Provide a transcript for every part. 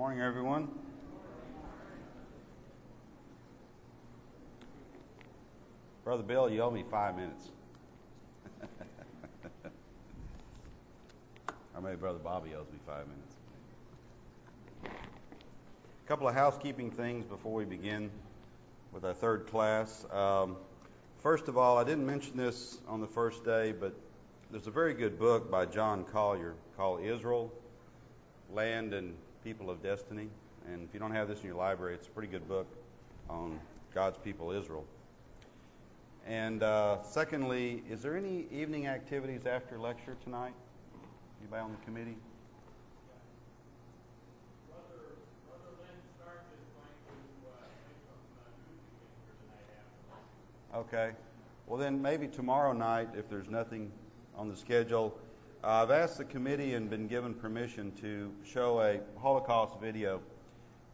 Morning, everyone. Brother Bill, you owe me five minutes. or maybe Brother Bobby owes me five minutes. A couple of housekeeping things before we begin with our third class. Um, first of all, I didn't mention this on the first day, but there's a very good book by John Collier called Israel, Land and People of Destiny. And if you don't have this in your library, it's a pretty good book on God's people, Israel. And uh, secondly, is there any evening activities after lecture tonight? Anybody on the committee? Okay. Well, then maybe tomorrow night, if there's nothing on the schedule, I've asked the committee and been given permission to show a Holocaust video,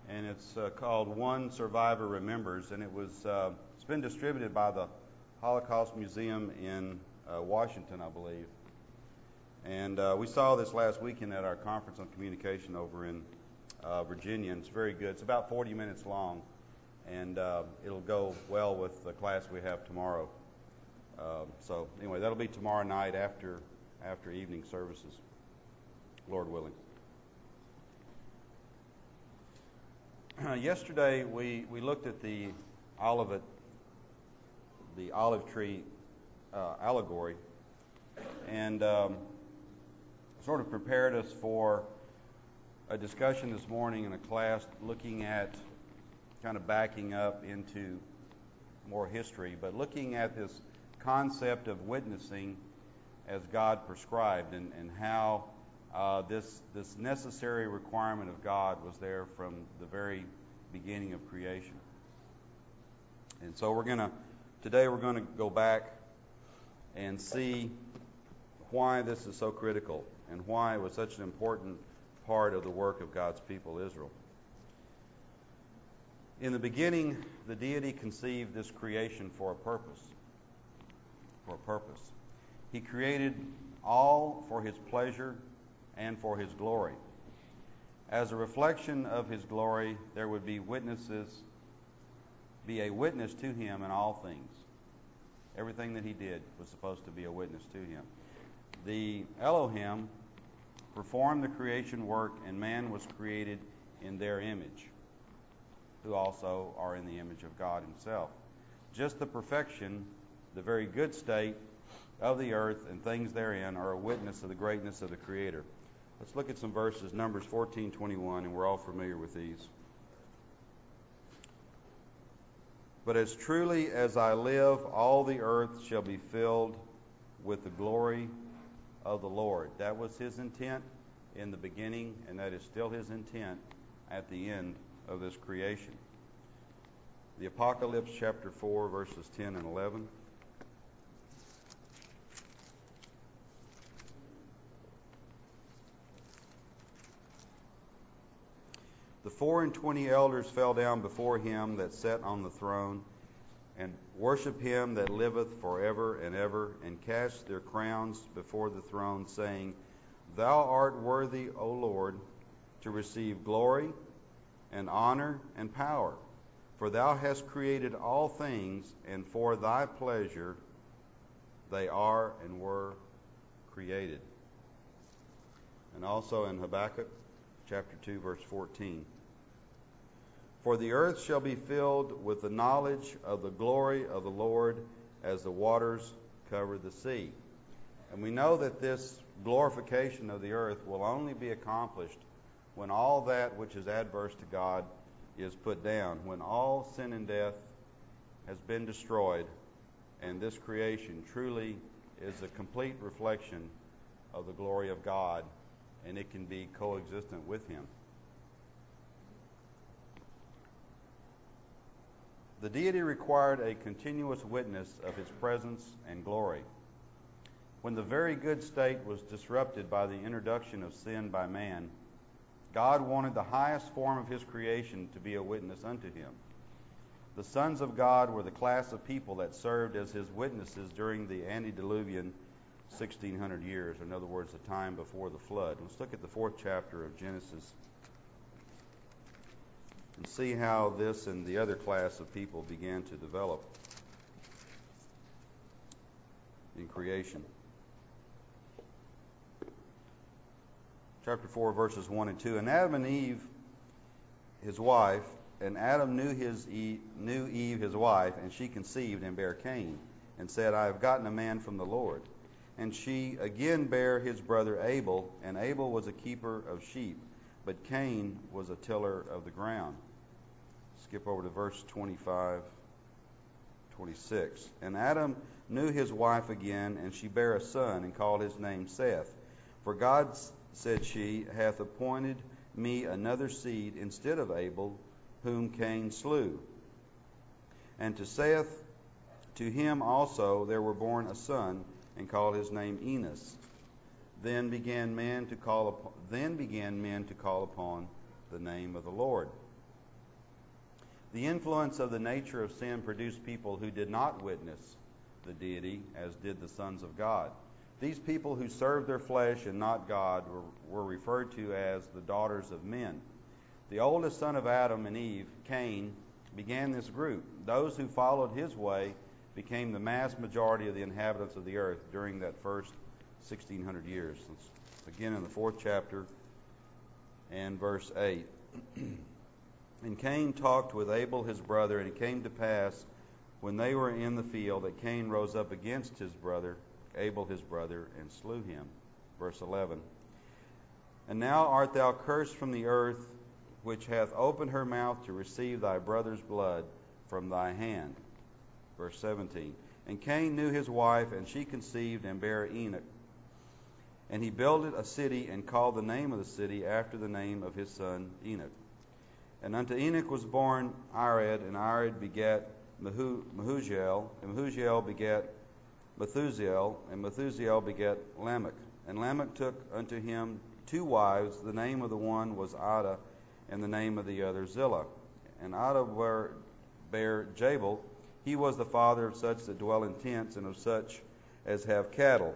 and it's uh, called "One Survivor Remembers," and it was uh, it's been distributed by the Holocaust Museum in uh, Washington, I believe. And uh, we saw this last weekend at our conference on communication over in uh, Virginia, and it's very good. It's about 40 minutes long and it'll go well with the class we have tomorrow. Uh, so anyway, that'll be tomorrow night after after evening services, Lord willing. Yesterday we, we looked at the olive the olive tree uh, allegory, and um, sort of prepared us for a discussion this morning in a class looking at kind of backing up into more history, but looking at this concept of witnessing as God prescribed and, and how uh, this, this necessary requirement of God was there from the very beginning of creation. And so we're going to, today we're going to go back and see why this is so critical and why it was such an important part of the work of God's people, Israel. In the beginning, the deity conceived this creation for a purpose. For a purpose. He created all for his pleasure and for his glory. As a reflection of his glory, there would be witnesses, be a witness to him in all things. Everything that he did was supposed to be a witness to him. The Elohim performed the creation work, and man was created in their image who also are in the image of God Himself. Just the perfection, the very good state of the earth and things therein are a witness of the greatness of the Creator. Let's look at some verses, Numbers 14, 21, and we're all familiar with these. But as truly as I live, all the earth shall be filled with the glory of the Lord. That was his intent in the beginning, and that is still his intent at the end of this creation. The Apocalypse chapter 4, verses 10 and 11. The four and twenty elders fell down before him that sat on the throne, and worship him that liveth for ever and ever, and cast their crowns before the throne, saying, Thou art worthy, O Lord, to receive glory and honor and power. For thou hast created all things, and for thy pleasure they are and were created. And also in Habakkuk chapter 2, verse 14. For the earth shall be filled with the knowledge of the glory of the Lord as the waters cover the sea. And we know that this glorification of the earth will only be accomplished when all that which is adverse to God is put down, when all sin and death has been destroyed, and this creation truly is a complete reflection of the glory of God, and it can be coexistent with Him. The deity required a continuous witness of His presence and glory. When the very good state was disrupted by the introduction of sin by man, God wanted the highest form of his creation to be a witness unto him. The sons of God were the class of people that served as his witnesses during the antediluvian 1600 years, in other words, the time before the flood. Let's look at the fourth chapter of Genesis. And see how this and the other class of people began to develop in creation. Chapter 4, verses 1 and 2. And Adam and Eve, his wife, and Adam knew, his Eve, knew Eve, his wife, and she conceived and bare Cain, and said, I have gotten a man from the Lord. And she again bare his brother Abel, and Abel was a keeper of sheep, but Cain was a tiller of the ground. Skip over to verse 25, 26. And Adam knew his wife again, and she bare a son, and called his name Seth. For God, said she, hath appointed me another seed instead of Abel, whom Cain slew. And to Seth, to him also there were born a son, and called his name Enos. Then began men to call upon, then began men to call upon the name of the Lord. The influence of the nature of sin produced people who did not witness the deity as did the sons of God. These people who served their flesh and not God were, were referred to as the daughters of men. The oldest son of Adam and Eve, Cain, began this group. Those who followed his way became the mass majority of the inhabitants of the earth during that first 1600 years. Let's begin in the fourth chapter and verse 8. and Cain talked with Abel his brother, and it came to pass when they were in the field that Cain rose up against his brother, Abel his brother, and slew him. Verse 11. And now art thou cursed from the earth, which hath opened her mouth to receive thy brother's blood from thy hand. Verse 17. And Cain knew his wife, and she conceived and bare Enoch. And he builded a city and called the name of the city after the name of his son Enoch. And unto Enoch was born Irad, and Irad begat Mehujael, and Mehujael begat Methusael, and Methusael begat Lamech. And Lamech took unto him two wives. The name of the one was Ada, and the name of the other Zillah. And Ada bare, bare Jabal. He was the father of such that dwell in tents, and of such as have cattle.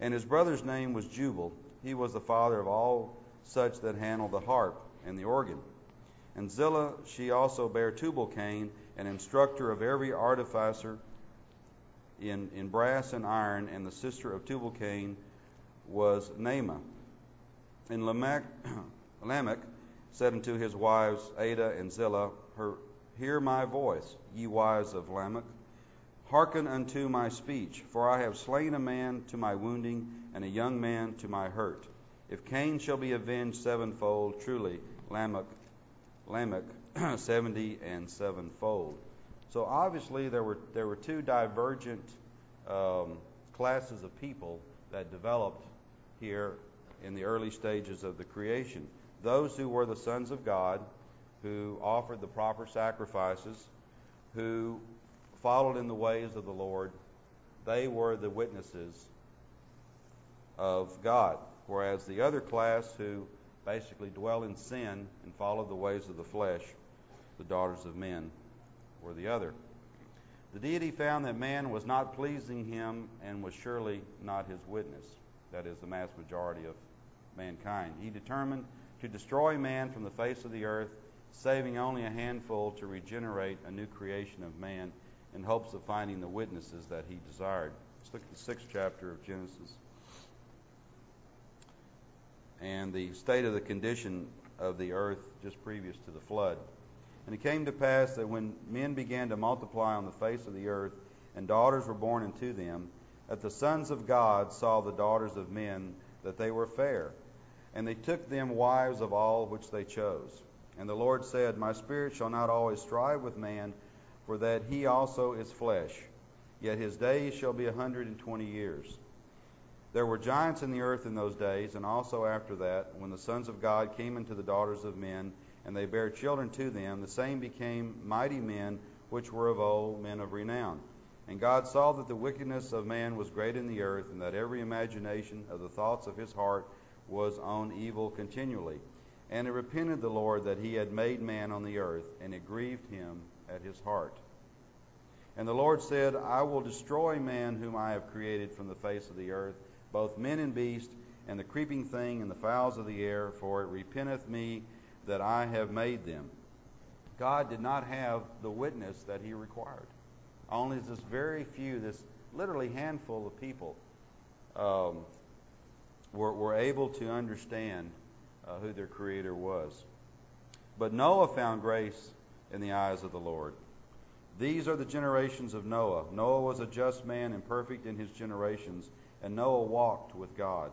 And his brother's name was Jubal. He was the father of all such that handle the harp and the organ. And Zillah, she also bare Tubal Cain, an instructor of every artificer in, in brass and iron, and the sister of Tubal Cain was Naamah. And Lamech, Lamech said unto his wives Ada and Zillah, her, Hear my voice, ye wives of Lamech. Hearken unto my speech, for I have slain a man to my wounding, and a young man to my hurt. If Cain shall be avenged sevenfold, truly Lamech, Lamech seventy and sevenfold. So obviously there were there were two divergent um, classes of people that developed here in the early stages of the creation. Those who were the sons of God, who offered the proper sacrifices, who followed in the ways of the Lord, they were the witnesses of God. Whereas the other class who basically dwell in sin and follow the ways of the flesh, the daughters of men were the other. The deity found that man was not pleasing him and was surely not his witness. That is, the mass majority of mankind. He determined to destroy man from the face of the earth, saving only a handful to regenerate a new creation of man in hopes of finding the witnesses that he desired. Let's look at the sixth chapter of Genesis and the state of the condition of the earth just previous to the flood. And it came to pass that when men began to multiply on the face of the earth, and daughters were born unto them, that the sons of God saw the daughters of men that they were fair, and they took them wives of all which they chose. And the Lord said, My spirit shall not always strive with man, for that he also is flesh. Yet his days shall be a hundred and twenty years. There were giants in the earth in those days, and also after that, when the sons of God came into the daughters of men, and they bare children to them, the same became mighty men, which were of old, men of renown. And God saw that the wickedness of man was great in the earth, and that every imagination of the thoughts of his heart was on evil continually. And it repented the Lord that he had made man on the earth, and it grieved him at his heart. And the Lord said, I will destroy man whom I have created from the face of the earth, both men and beast, and the creeping thing and the fowls of the air, for it repenteth me that I have made them. God did not have the witness that he required. Only this very few, this literally handful of people, um, were, were able to understand uh, who their Creator was. But Noah found grace in the eyes of the Lord. These are the generations of Noah. Noah was a just man and perfect in his generations, and Noah walked with God.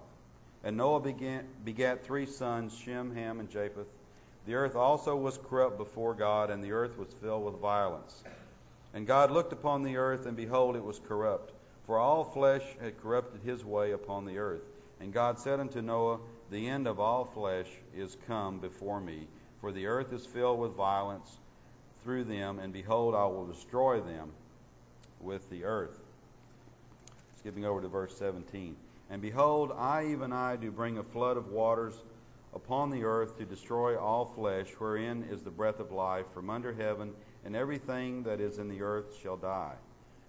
And Noah began, begat three sons, Shem, Ham, and Japheth. The earth also was corrupt before God, and the earth was filled with violence. And God looked upon the earth, and behold, it was corrupt, for all flesh had corrupted his way upon the earth. And God said unto Noah, The end of all flesh is come before me, for the earth is filled with violence through them, and behold, I will destroy them with the earth. Skipping over to verse 17. And behold, I, even I, do bring a flood of waters upon the earth to destroy all flesh, wherein is the breath of life from under heaven, and everything that is in the earth shall die.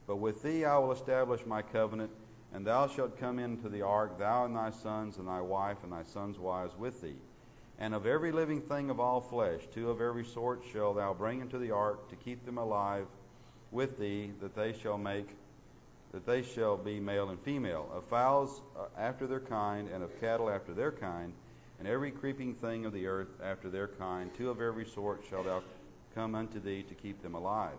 But with thee I will establish my covenant, and thou shalt come into the ark, thou and thy sons, and thy wife, and thy sons' wives with thee. And of every living thing of all flesh, two of every sort shall thou bring into the ark to keep them alive with thee, that they shall make that they shall be male and female, of fowls uh, after their kind, and of cattle after their kind, and every creeping thing of the earth after their kind, two of every sort shall thou come unto thee to keep them alive.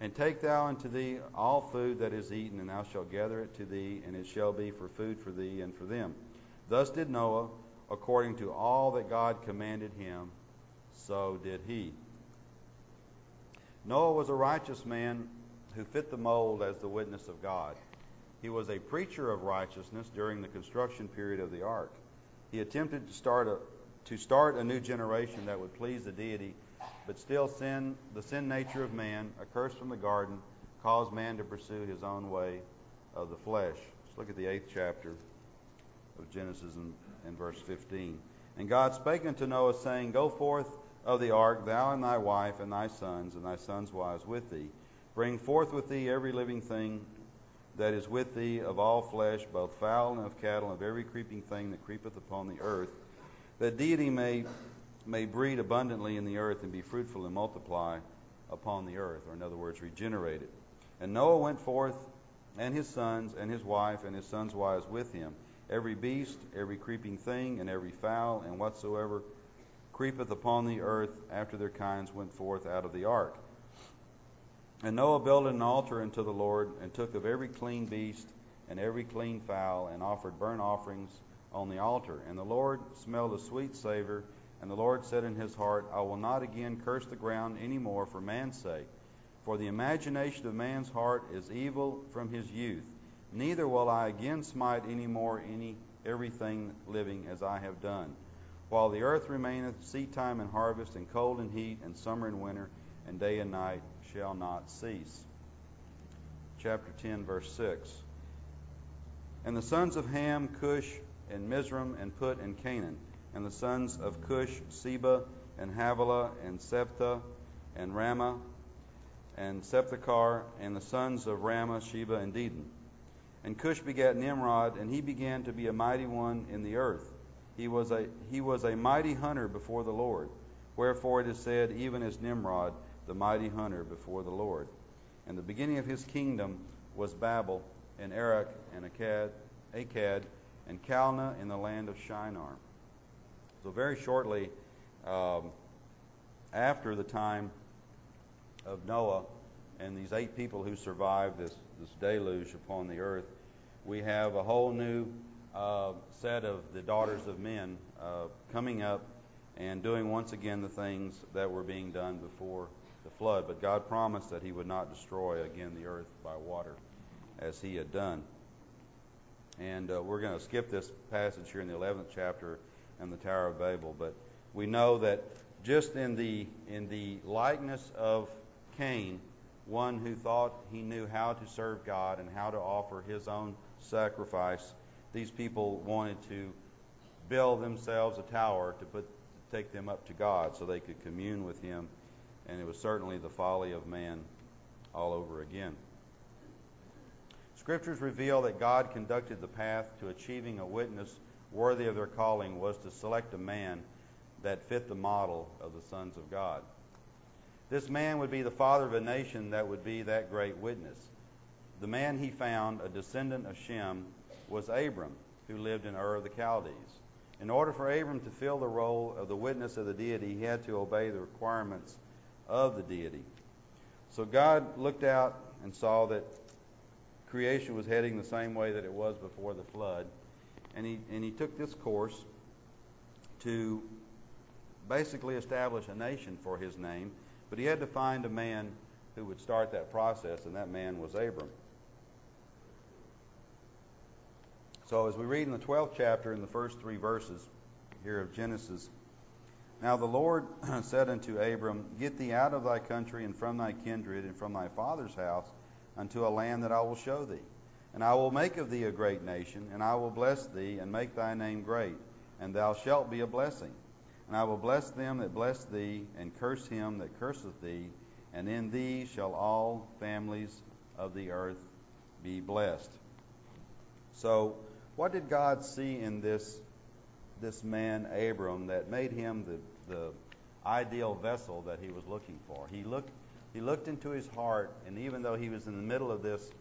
And take thou unto thee all food that is eaten, and thou shalt gather it to thee, and it shall be for food for thee and for them. Thus did Noah, according to all that God commanded him, so did he. Noah was a righteous man who fit the mold as the witness of God. He was a preacher of righteousness during the construction period of the ark. He attempted to start a to start a new generation that would please the deity, but still sin the sin nature of man, a curse from the garden, caused man to pursue his own way of the flesh. Let's look at the eighth chapter of Genesis and, and verse 15. And God spake unto Noah, saying, Go forth of the ark, thou and thy wife, and thy sons, and thy sons' wives with thee Bring forth with thee every living thing that is with thee of all flesh, both fowl and of cattle, of every creeping thing that creepeth upon the earth, that deity may, may breed abundantly in the earth and be fruitful and multiply upon the earth, or in other words, regenerate it. And Noah went forth, and his sons, and his wife, and his sons' wives with him. Every beast, every creeping thing, and every fowl, and whatsoever creepeth upon the earth after their kinds went forth out of the ark. And Noah built an altar unto the Lord, and took of every clean beast and every clean fowl, and offered burnt offerings on the altar. And the Lord smelled a sweet savor. And the Lord said in his heart, I will not again curse the ground any more for man's sake. For the imagination of man's heart is evil from his youth. Neither will I again smite any more any everything living as I have done. While the earth remaineth, seed time and harvest, and cold and heat, and summer and winter, and day and night, shall not cease. Chapter 10, verse 6. And the sons of Ham, Cush, and Mizraim, and Put, and Canaan. And the sons of Cush, Seba, and Havilah, and Sephthah, and Raamah, and Septhachar, and the sons of Raamah, Sheba, and Dedan. And Cush begat Nimrod, and he began to be a mighty one in the earth. He was a, he was a mighty hunter before the Lord. Wherefore it is said, even as Nimrod, the mighty hunter before the Lord. And the beginning of his kingdom was Babel, and Erech, and Akkad, Akkad and Calneh in the land of Shinar. So, very shortly um, after the time of Noah and these eight people who survived this, this deluge upon the earth, we have a whole new uh, set of the daughters of men uh, coming up and doing once again the things that were being done before flood. But God promised that He would not destroy again the earth by water as He had done. And uh, we're going to skip this passage here in the 11th chapter in the Tower of Babel. But we know that just in the in the likeness of Cain, one who thought he knew how to serve God and how to offer his own sacrifice, these people wanted to build themselves a tower to put to take them up to God so they could commune with Him and it was certainly the folly of man all over again. Scriptures reveal that God conducted the path to achieving a witness worthy of their calling was to select a man that fit the model of the sons of God. This man would be the father of a nation that would be that great witness. The man he found, a descendant of Shem, was Abram, who lived in Ur of the Chaldees. In order for Abram to fill the role of the witness of the deity, he had to obey the requirements of the deity. So God looked out and saw that creation was heading the same way that it was before the flood. And he, and he took this course to basically establish a nation for his name, but he had to find a man who would start that process, and that man was Abram. So, as we read in the 12th chapter, in the first three verses here of Genesis, now the Lord said unto Abram, Get thee out of thy country and from thy kindred and from thy father's house unto a land that I will show thee. And I will make of thee a great nation, and I will bless thee, and make thy name great, and thou shalt be a blessing. And I will bless them that bless thee, and curse him that curseth thee, and in thee shall all families of the earth be blessed. So, what did God see in this this man Abram that made him the, the ideal vessel that he was looking for? He looked he looked into his heart, and even though he was in the middle of this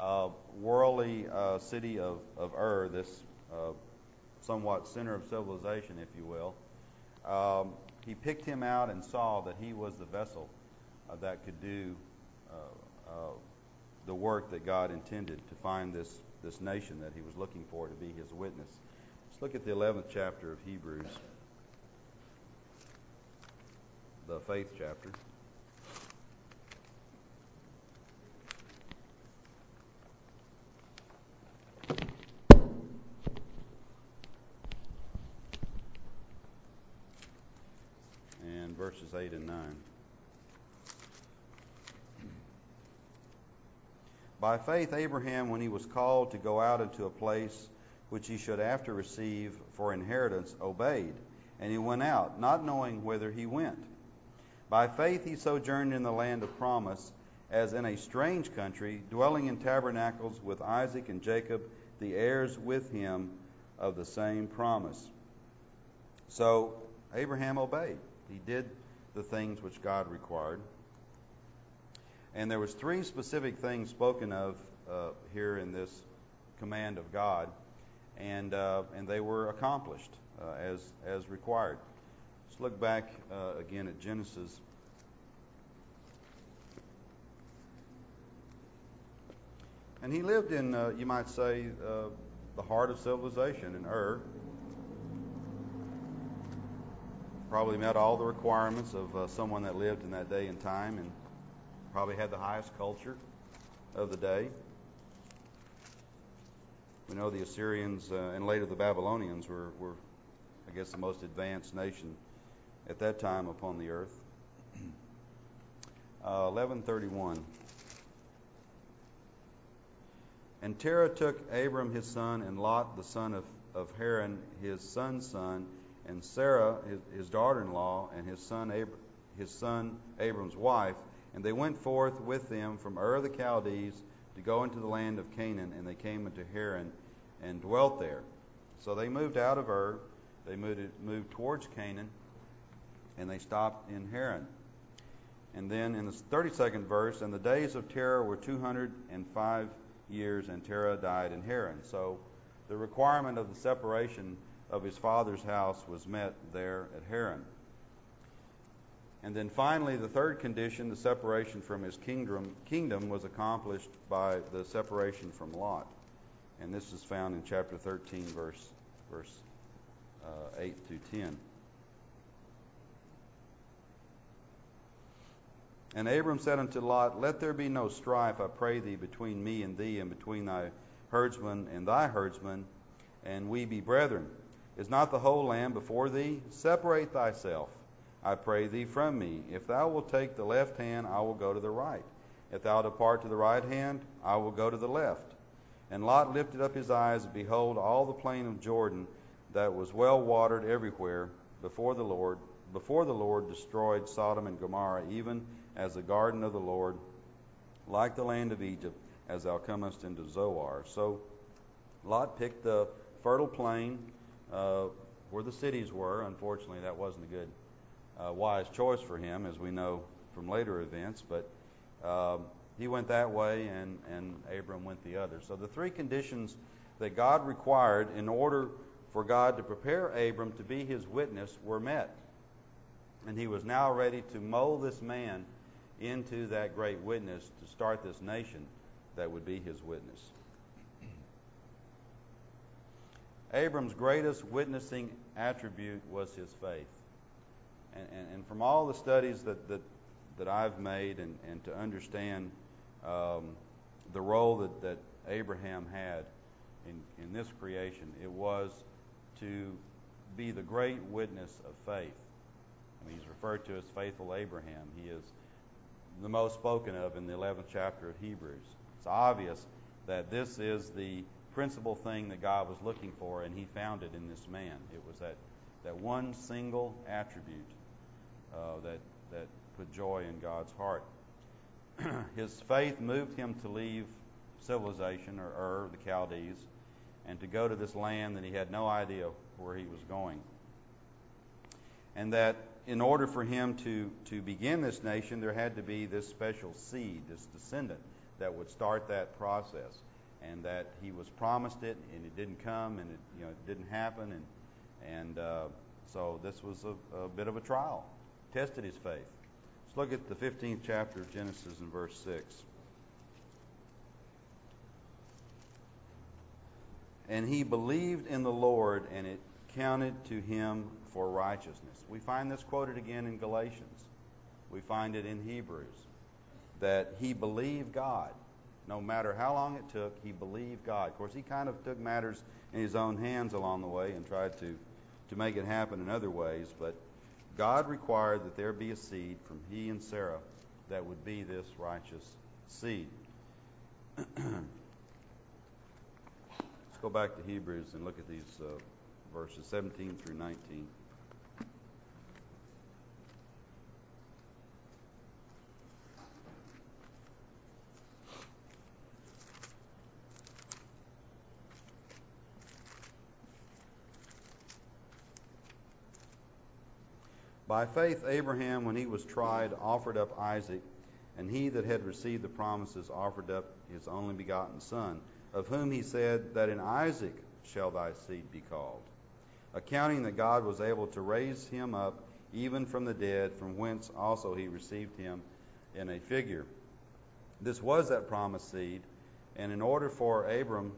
uh, worldly uh, city of, of Ur, this uh, somewhat center of civilization, if you will, um, he picked him out and saw that he was the vessel uh, that could do uh, uh, the work that God intended to find this, this nation that he was looking for to be his witness. Let's look at the 11th chapter of Hebrews, the faith chapter. And verses 8 and 9. By faith, Abraham, when he was called to go out into a place which he should after receive for inheritance, obeyed, and he went out, not knowing whither he went. By faith, he sojourned in the land of promise, as in a strange country, dwelling in tabernacles with Isaac and Jacob, the heirs with him of the same promise. So Abraham obeyed. He did the things which God required. And there was three specific things spoken of uh, here in this command of God, and uh, and they were accomplished uh, as as required. Let's look back uh, again at Genesis. And he lived in, uh, you might say, uh, the heart of civilization in Ur. probably met all the requirements of uh, someone that lived in that day and time and probably had the highest culture of the day. We know the Assyrians uh, and later the Babylonians were, were, I guess, the most advanced nation at that time upon the earth. Uh, 1131. And Terah took Abram his son and Lot the son of, of Haran his son's son and Sarah, his, his daughter-in-law, and his son, Ab- his son Abram's wife, and they went forth with them from Ur the Chaldees to go into the land of Canaan, and they came into Haran and dwelt there. So they moved out of Ur, they moved, moved towards Canaan, and they stopped in Haran. And then in the 32nd verse, and the days of Terah were 205 years, and Terah died in Haran. So the requirement of the separation of his father's house was met there at Haran. And then finally, the third condition, the separation from his kingdom, kingdom was accomplished by the separation from Lot. And this is found in chapter 13, verse, verse uh, 8 to 10. And Abram said unto Lot, Let there be no strife, I pray thee, between me and thee, and between thy herdsmen and thy herdsmen, and we be brethren. Is not the whole land before thee? Separate thyself, I pray thee, from me. If thou wilt take the left hand, I will go to the right. If thou depart to the right hand, I will go to the left. And Lot lifted up his eyes, and behold, all the plain of Jordan that was well watered everywhere before the Lord, before the Lord destroyed Sodom and Gomorrah, even as the garden of the Lord, like the land of Egypt, as thou comest into Zoar. So Lot picked the fertile plain uh, where the cities were. Unfortunately, that wasn't a good, uh, wise choice for him, as we know from later events, but um, he went that way and, and Abram went the other. So the three conditions that God required in order for God to prepare Abram to be his witness were met. And he was now ready to mold this man into that great witness to start this nation that would be his witness. Abram's greatest witnessing attribute was his faith. And, and, and from all the studies that, that, that I've made and, and to understand um, the role that, that Abraham had in, in this creation, it was to be the great witness of faith. I mean, he's referred to as faithful Abraham. He is the most spoken of in the 11th chapter of Hebrews. It's obvious that this is the principal thing that God was looking for, and He found it in this man. It was that, that one single attribute uh, that, that put joy in God's heart. His faith moved him to leave civilization, or Ur, the Chaldees, and to go to this land that he had no idea where he was going. And that in order for him to, to begin this nation, there had to be this special seed, this descendant, that would start that process. And that he was promised it, and it didn't come, and it, you know, it didn't happen. And, and uh, so this was a, a bit of a trial, tested his faith. Let's look at the 15th chapter of Genesis in verse 6. And he believed in the Lord, and it counted to him for righteousness. We find this quoted again in Galatians. We find it in Hebrews that he believed God. No matter how long it took, he believed God. Of course, he kind of took matters in his own hands along the way and tried to, to make it happen in other ways, but God required that there be a seed from he and Sarah that would be this righteous seed. Let's go back to Hebrews and look at these uh, verses 17 through 19. By faith, Abraham, when he was tried, offered up Isaac, and he that had received the promises offered up his only begotten son of whom he said, That in Isaac shall thy seed be called, accounting that God was able to raise him up even from the dead, from whence also he received him in a figure. This was that promised seed, and in order for Abram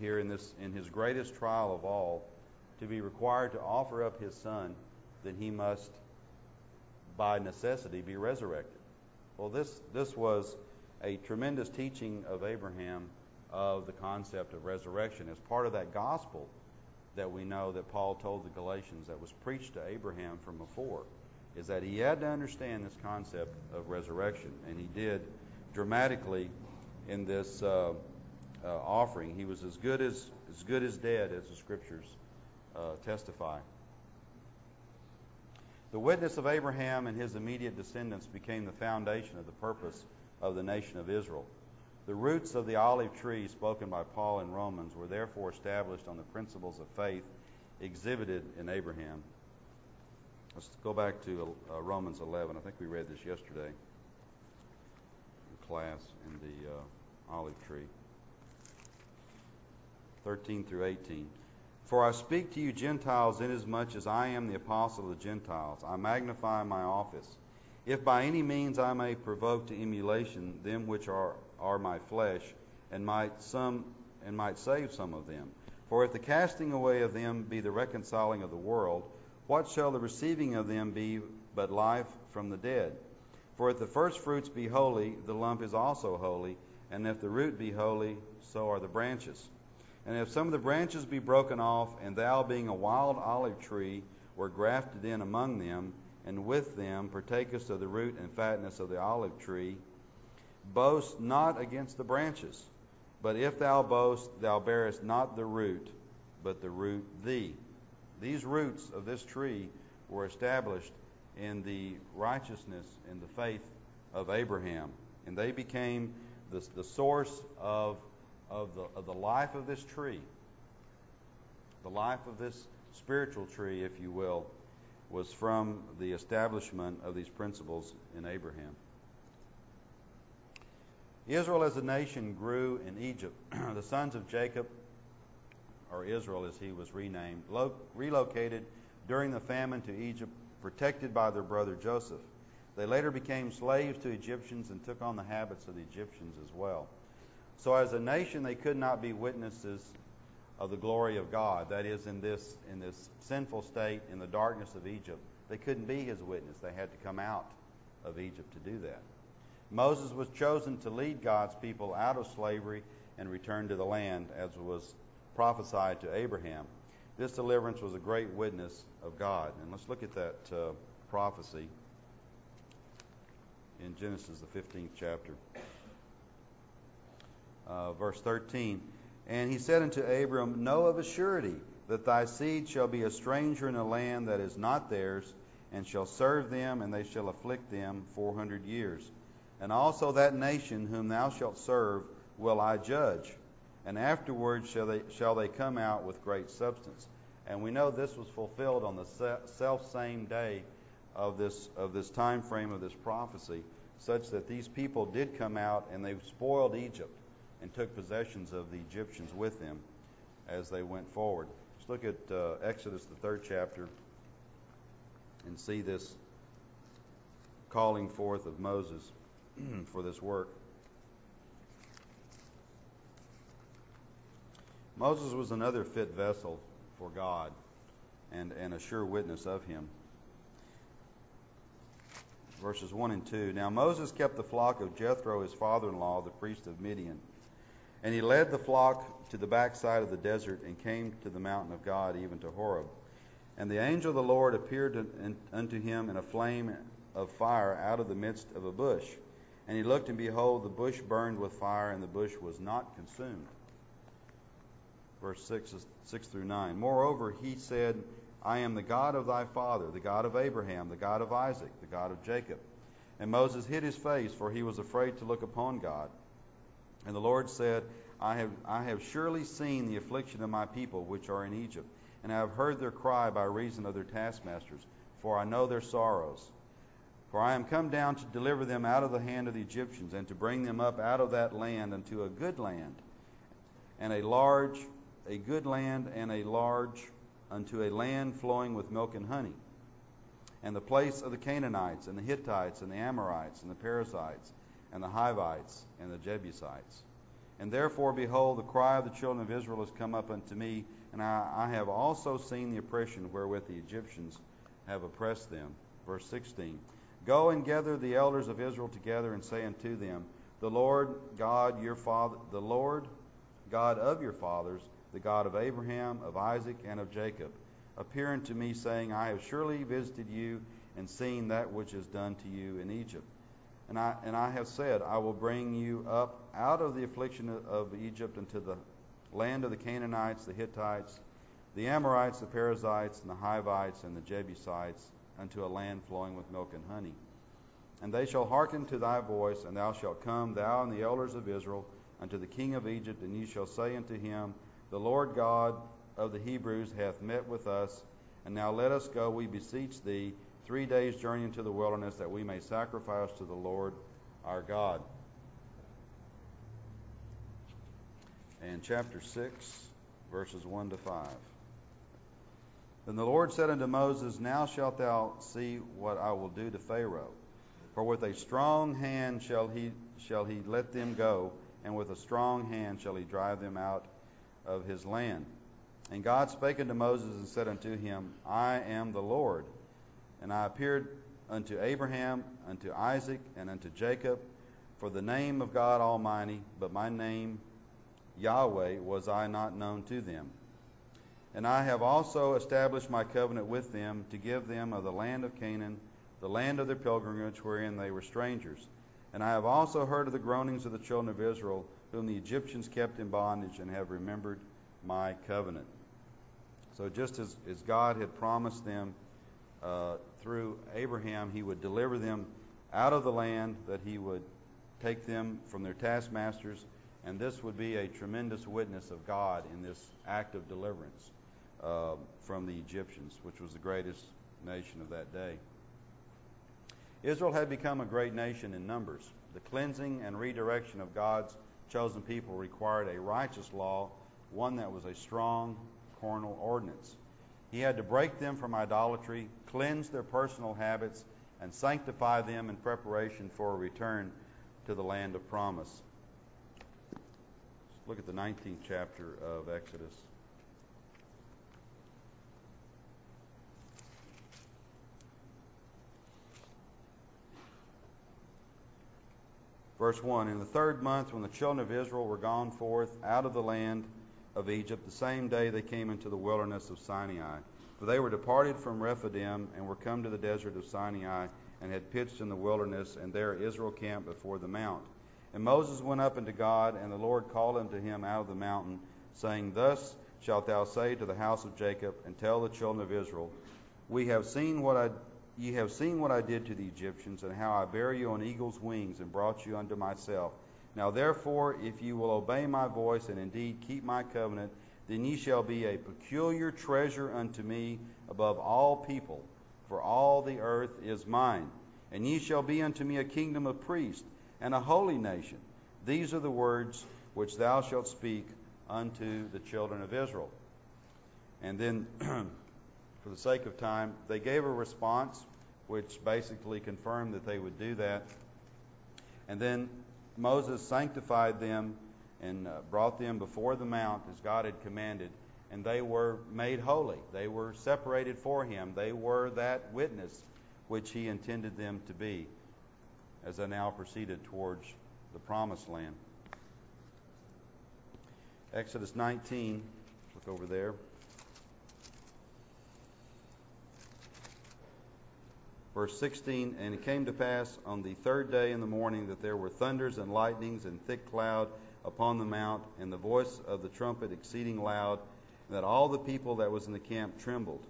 here in this in his greatest trial of all to be required to offer up his son, then he must by necessity be resurrected. Well, this this was a tremendous teaching of Abraham of the concept of resurrection as part of that gospel that we know that Paul told the Galatians that was preached to Abraham from before is that he had to understand this concept of resurrection, and he did dramatically in this uh, uh, offering. He was as good as as good as dead, as the scriptures uh, testify. The witness of Abraham and his immediate descendants became the foundation of the purpose of the nation of Israel. The roots of the olive tree spoken by Paul in Romans were therefore established on the principles of faith exhibited in Abraham. Let's go back to uh, Romans 11. I think we read this yesterday in class in the uh, olive tree. 13 through 18. For I speak to you Gentiles inasmuch as I am the apostle of the Gentiles. I magnify my office. If by any means I may provoke to emulation them which are are my flesh, and might some and might save some of them. For if the casting away of them be the reconciling of the world, what shall the receiving of them be but life from the dead? For if the first fruits be holy, the lump is also holy, and if the root be holy, so are the branches. And if some of the branches be broken off, and thou, being a wild olive tree, were grafted in among them, and with them partakest of the root and fatness of the olive tree, Boast not against the branches, but if thou boast, thou bearest not the root, but the root thee. These roots of this tree were established in the righteousness and the faith of Abraham, and they became the, the source of, of, the, of the life of this tree. The life of this spiritual tree, if you will, was from the establishment of these principles in Abraham. Israel as a nation grew in Egypt. the sons of Jacob, or Israel as he was renamed, lo- relocated during the famine to Egypt, protected by their brother Joseph. They later became slaves to Egyptians and took on the habits of the Egyptians as well. So, as a nation, they could not be witnesses of the glory of God. That is, in this, in this sinful state, in the darkness of Egypt, they couldn't be his witness. They had to come out of Egypt to do that. Moses was chosen to lead God's people out of slavery and return to the land, as was prophesied to Abraham. This deliverance was a great witness of God. And let's look at that uh, prophecy in Genesis, the 15th chapter. Uh, verse 13. And he said unto Abram, Know of a surety that thy seed shall be a stranger in a land that is not theirs, and shall serve them, and they shall afflict them four hundred years. And also that nation whom thou shalt serve will I judge, and afterwards shall they, shall they come out with great substance. And we know this was fulfilled on the self same day of this of this time frame of this prophecy, such that these people did come out and they spoiled Egypt and took possessions of the Egyptians with them as they went forward. Let's look at uh, Exodus, the third chapter, and see this calling forth of Moses for this work. Moses was another fit vessel for God and, and a sure witness of him. Verses 1 and 2. Now Moses kept the flock of Jethro, his father in law, the priest of Midian. And he led the flock to the backside of the desert and came to the mountain of God, even to Horeb. And the angel of the Lord appeared unto him in a flame of fire out of the midst of a bush. And he looked, and behold, the bush burned with fire, and the bush was not consumed. Verse 6, 6 through 9. Moreover, he said, I am the God of thy father, the God of Abraham, the God of Isaac, the God of Jacob. And Moses hid his face, for he was afraid to look upon God. And the Lord said, I have, I have surely seen the affliction of my people which are in Egypt, and I have heard their cry by reason of their taskmasters, for I know their sorrows. For I am come down to deliver them out of the hand of the Egyptians, and to bring them up out of that land unto a good land, and a large, a good land, and a large, unto a land flowing with milk and honey, and the place of the Canaanites, and the Hittites, and the Amorites, and the Perizzites, and the Hivites, and the Jebusites. And therefore, behold, the cry of the children of Israel has come up unto me, and I, I have also seen the oppression wherewith the Egyptians have oppressed them. Verse 16 Go and gather the elders of Israel together, and say unto them, The Lord God your father, the Lord God of your fathers, the God of Abraham, of Isaac, and of Jacob, appear unto me, saying, I have surely visited you and seen that which is done to you in Egypt. And I, and I have said, I will bring you up out of the affliction of Egypt into the land of the Canaanites, the Hittites, the Amorites, the Perizzites, and the Hivites, and the Jebusites, unto a land flowing with milk and honey. And they shall hearken to thy voice, and thou shalt come, thou and the elders of Israel, unto the king of Egypt, and ye shall say unto him, The Lord God of the Hebrews hath met with us, and now let us go, we beseech thee, three days' journey into the wilderness that we may sacrifice to the Lord our God. And chapter 6, verses 1 to 5. Then the Lord said unto Moses, Now shalt thou see what I will do to Pharaoh. For with a strong hand shall he, shall he let them go, and with a strong hand shall he drive them out of his land. And God spake unto Moses and said unto him, I am the Lord and I appeared unto Abraham, unto Isaac, and unto Jacob for the name of God Almighty, but my name Yahweh was I not known to them. And I have also established my covenant with them to give them of the land of Canaan, the land of their pilgrimage wherein they were strangers. And I have also heard of the groanings of the children of Israel, whom the Egyptians kept in bondage, and have remembered my covenant. So just as, as God had promised them uh, through Abraham, he would deliver them out of the land, that he would take them from their taskmasters, and this would be a tremendous witness of God in this act of deliverance uh, from the Egyptians, which was the greatest nation of that day. Israel had become a great nation in numbers. The cleansing and redirection of God's chosen people required a righteous law, one that was a strong carnal ordinance. He had to break them from idolatry, cleanse their personal habits, and sanctify them in preparation for a return to the land of promise. Let's look at the 19th chapter of Exodus. Verse 1 In the third month, when the children of Israel were gone forth out of the land of Egypt, the same day they came into the wilderness of Sinai. For they were departed from Rephidim and were come to the desert of Sinai and had pitched in the wilderness, and there Israel camped before the mount. And Moses went up unto God, and the Lord called unto him out of the mountain, saying, Thus shalt thou say to the house of Jacob, and tell the children of Israel, We have seen what I Ye have seen what I did to the Egyptians, and how I bare you on eagle's wings, and brought you unto myself. Now therefore, if ye will obey my voice, and indeed keep my covenant, then ye shall be a peculiar treasure unto me above all people, for all the earth is mine. And ye shall be unto me a kingdom of priests, and a holy nation. These are the words which thou shalt speak unto the children of Israel. And then for the sake of time, they gave a response which basically confirmed that they would do that. And then Moses sanctified them and uh, brought them before the mount as God had commanded, and they were made holy. They were separated for him. They were that witness which he intended them to be as they now proceeded towards the promised land. Exodus 19, look over there. Verse 16 And it came to pass on the third day in the morning that there were thunders and lightnings and thick cloud upon the mount, and the voice of the trumpet exceeding loud, that all the people that was in the camp trembled.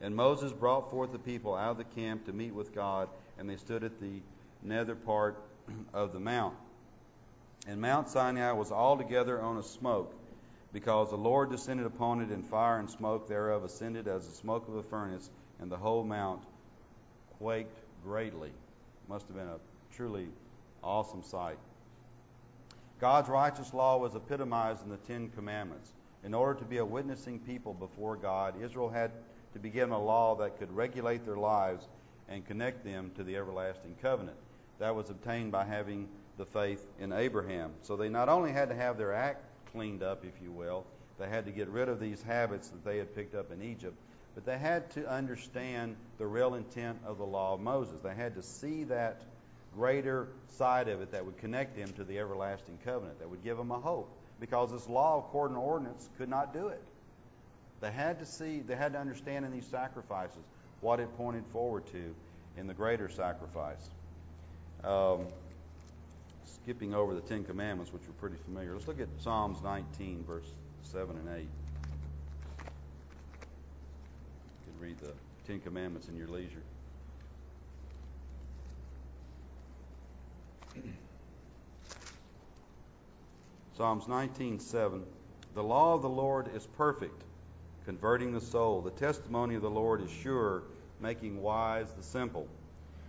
And Moses brought forth the people out of the camp to meet with God, and they stood at the nether part of the mount. And Mount Sinai was altogether on a smoke, because the Lord descended upon it in fire, and smoke thereof ascended as the smoke of a furnace, and the whole mount quaked greatly. Must have been a truly awesome sight. God's righteous law was epitomized in the Ten Commandments. In order to be a witnessing people before God, Israel had to be given a law that could regulate their lives and connect them to the everlasting covenant. That was obtained by having the faith in Abraham. So they not only had to have their act cleaned up, if you will, they had to get rid of these habits that they had picked up in Egypt, but they had to understand the real intent of the law of Moses. They had to see that greater side of it that would connect them to the everlasting covenant, that would give them a hope. Because this law of carnal ordinance could not do it. They had to see, they had to understand in these sacrifices what it pointed forward to in the greater sacrifice. Um, skipping over the Ten Commandments, which are pretty familiar, let's look at Psalms 19, verse 7 and 8. Read the Ten Commandments in your leisure. Psalms 19:7 The law of the Lord is perfect, converting the soul. The testimony of the Lord is sure, making wise the simple.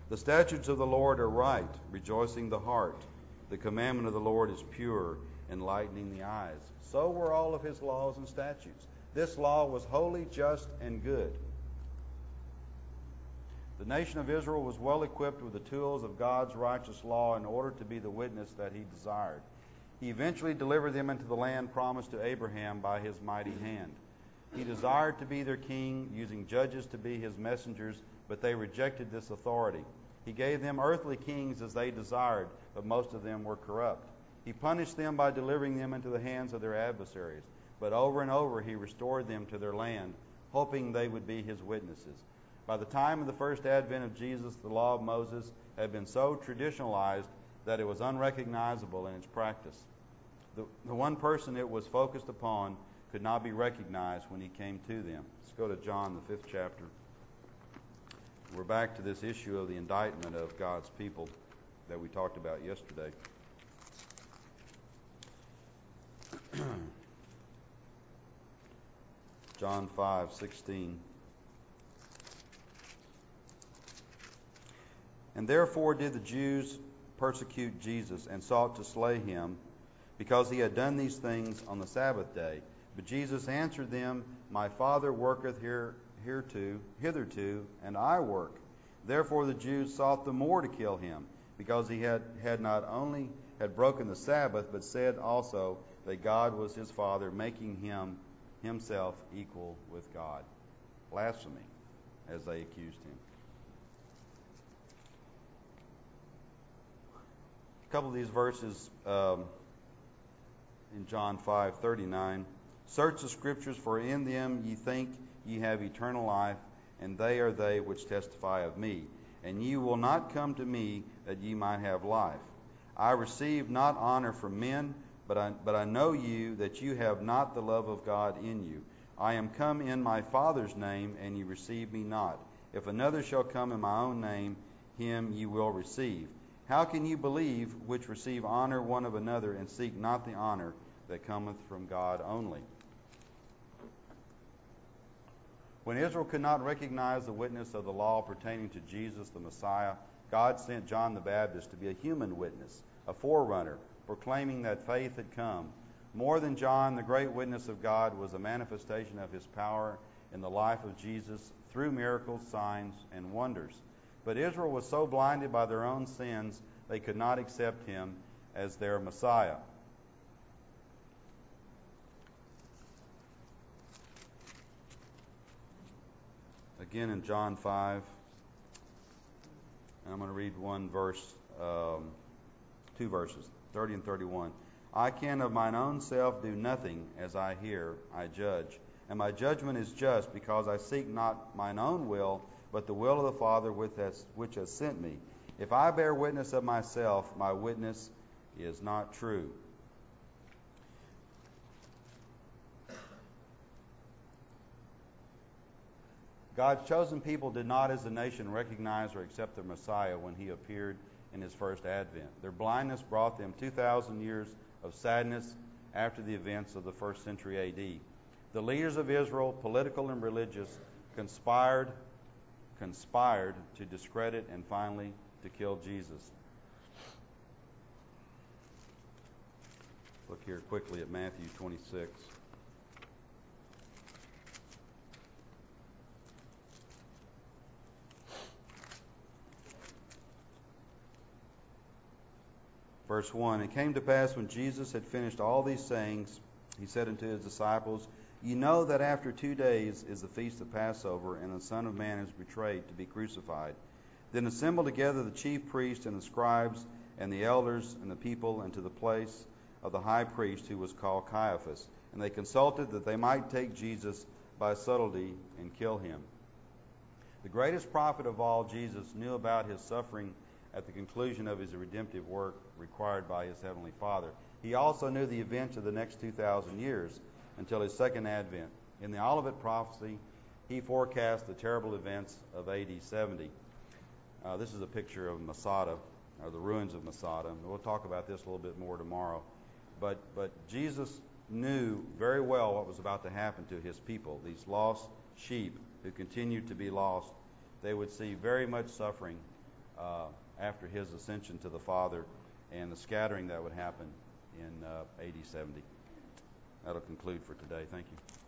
The statutes of the Lord are right, rejoicing the heart. The commandment of the Lord is pure, enlightening the eyes. So were all of his laws and statutes. This law was holy, just, and good. The nation of Israel was well equipped with the tools of God's righteous law in order to be the witness that he desired. He eventually delivered them into the land promised to Abraham by his mighty hand. He desired to be their king, using judges to be his messengers, but they rejected this authority. He gave them earthly kings as they desired, but most of them were corrupt. He punished them by delivering them into the hands of their adversaries, but over and over he restored them to their land, hoping they would be his witnesses. By the time of the first advent of Jesus, the law of Moses had been so traditionalized that it was unrecognizable in its practice. The, the one person it was focused upon could not be recognized when he came to them. Let's go to John, the fifth chapter. We're back to this issue of the indictment of God's people that we talked about yesterday. John 5, 16. And therefore did the Jews persecute Jesus and sought to slay him because he had done these things on the Sabbath day. But Jesus answered them, My Father worketh here, hereto, hitherto, and I work. Therefore the Jews sought the more to kill him, because he had, had not only had broken the Sabbath, but said also that God was his Father, making him himself equal with God. Blasphemy, as they accused him. A couple of these verses um, in John 5:39. Search the scriptures, for in them ye think ye have eternal life, and they are they which testify of me. And ye will not come to me that ye might have life. I receive not honor from men, but I, but I know you that you have not the love of God in you. I am come in my Father's name, and ye receive me not. If another shall come in my own name, him ye will receive. How can you believe which receive honor one of another, and seek not the honor that cometh from God only? When Israel could not recognize the witness of the law pertaining to Jesus the Messiah, God sent John the Baptist to be a human witness, a forerunner, proclaiming that faith had come. More than John, the great witness of God was a manifestation of his power in the life of Jesus through miracles, signs, and wonders. But Israel was so blinded by their own sins, they could not accept him as their Messiah. Again in John 5, and I'm going to read one verse, um, two verses, 30 and 31. I can of mine own self do nothing as I hear, I judge. And my judgment is just, because I seek not mine own will, but the will of the Father which has sent me. If I bear witness of myself, my witness is not true. God's chosen people did not, as a nation, recognize or accept the Messiah when he appeared in his first advent. Their blindness brought them 2,000 years of sadness after the events of the first century AD. The leaders of Israel, political and religious, conspired conspired to discredit and finally to kill Jesus. Look here quickly at Matthew 26. Verse 1 It came to pass when Jesus had finished all these sayings, he said unto his disciples, Ye know that after two days is the feast of Passover, and the Son of Man is betrayed to be crucified. Then assemble together the chief priests and the scribes and the elders and the people into the place of the high priest, who was called Caiaphas. And they consulted that they might take Jesus by subtlety and kill him. The greatest prophet of all, Jesus, knew about his suffering at the conclusion of his redemptive work required by his heavenly Father. He also knew the events of the next 2,000 years until his second advent. In the Olivet prophecy, he forecast the terrible events of AD 70. Uh, this is a picture of Masada, or the ruins of Masada. We'll talk about this a little bit more tomorrow. But, but Jesus knew very well what was about to happen to his people, these lost sheep who continued to be lost. They would see very much suffering uh, after his ascension to the Father and the scattering that would happen in uh, AD 70. That'll conclude for today. Thank you.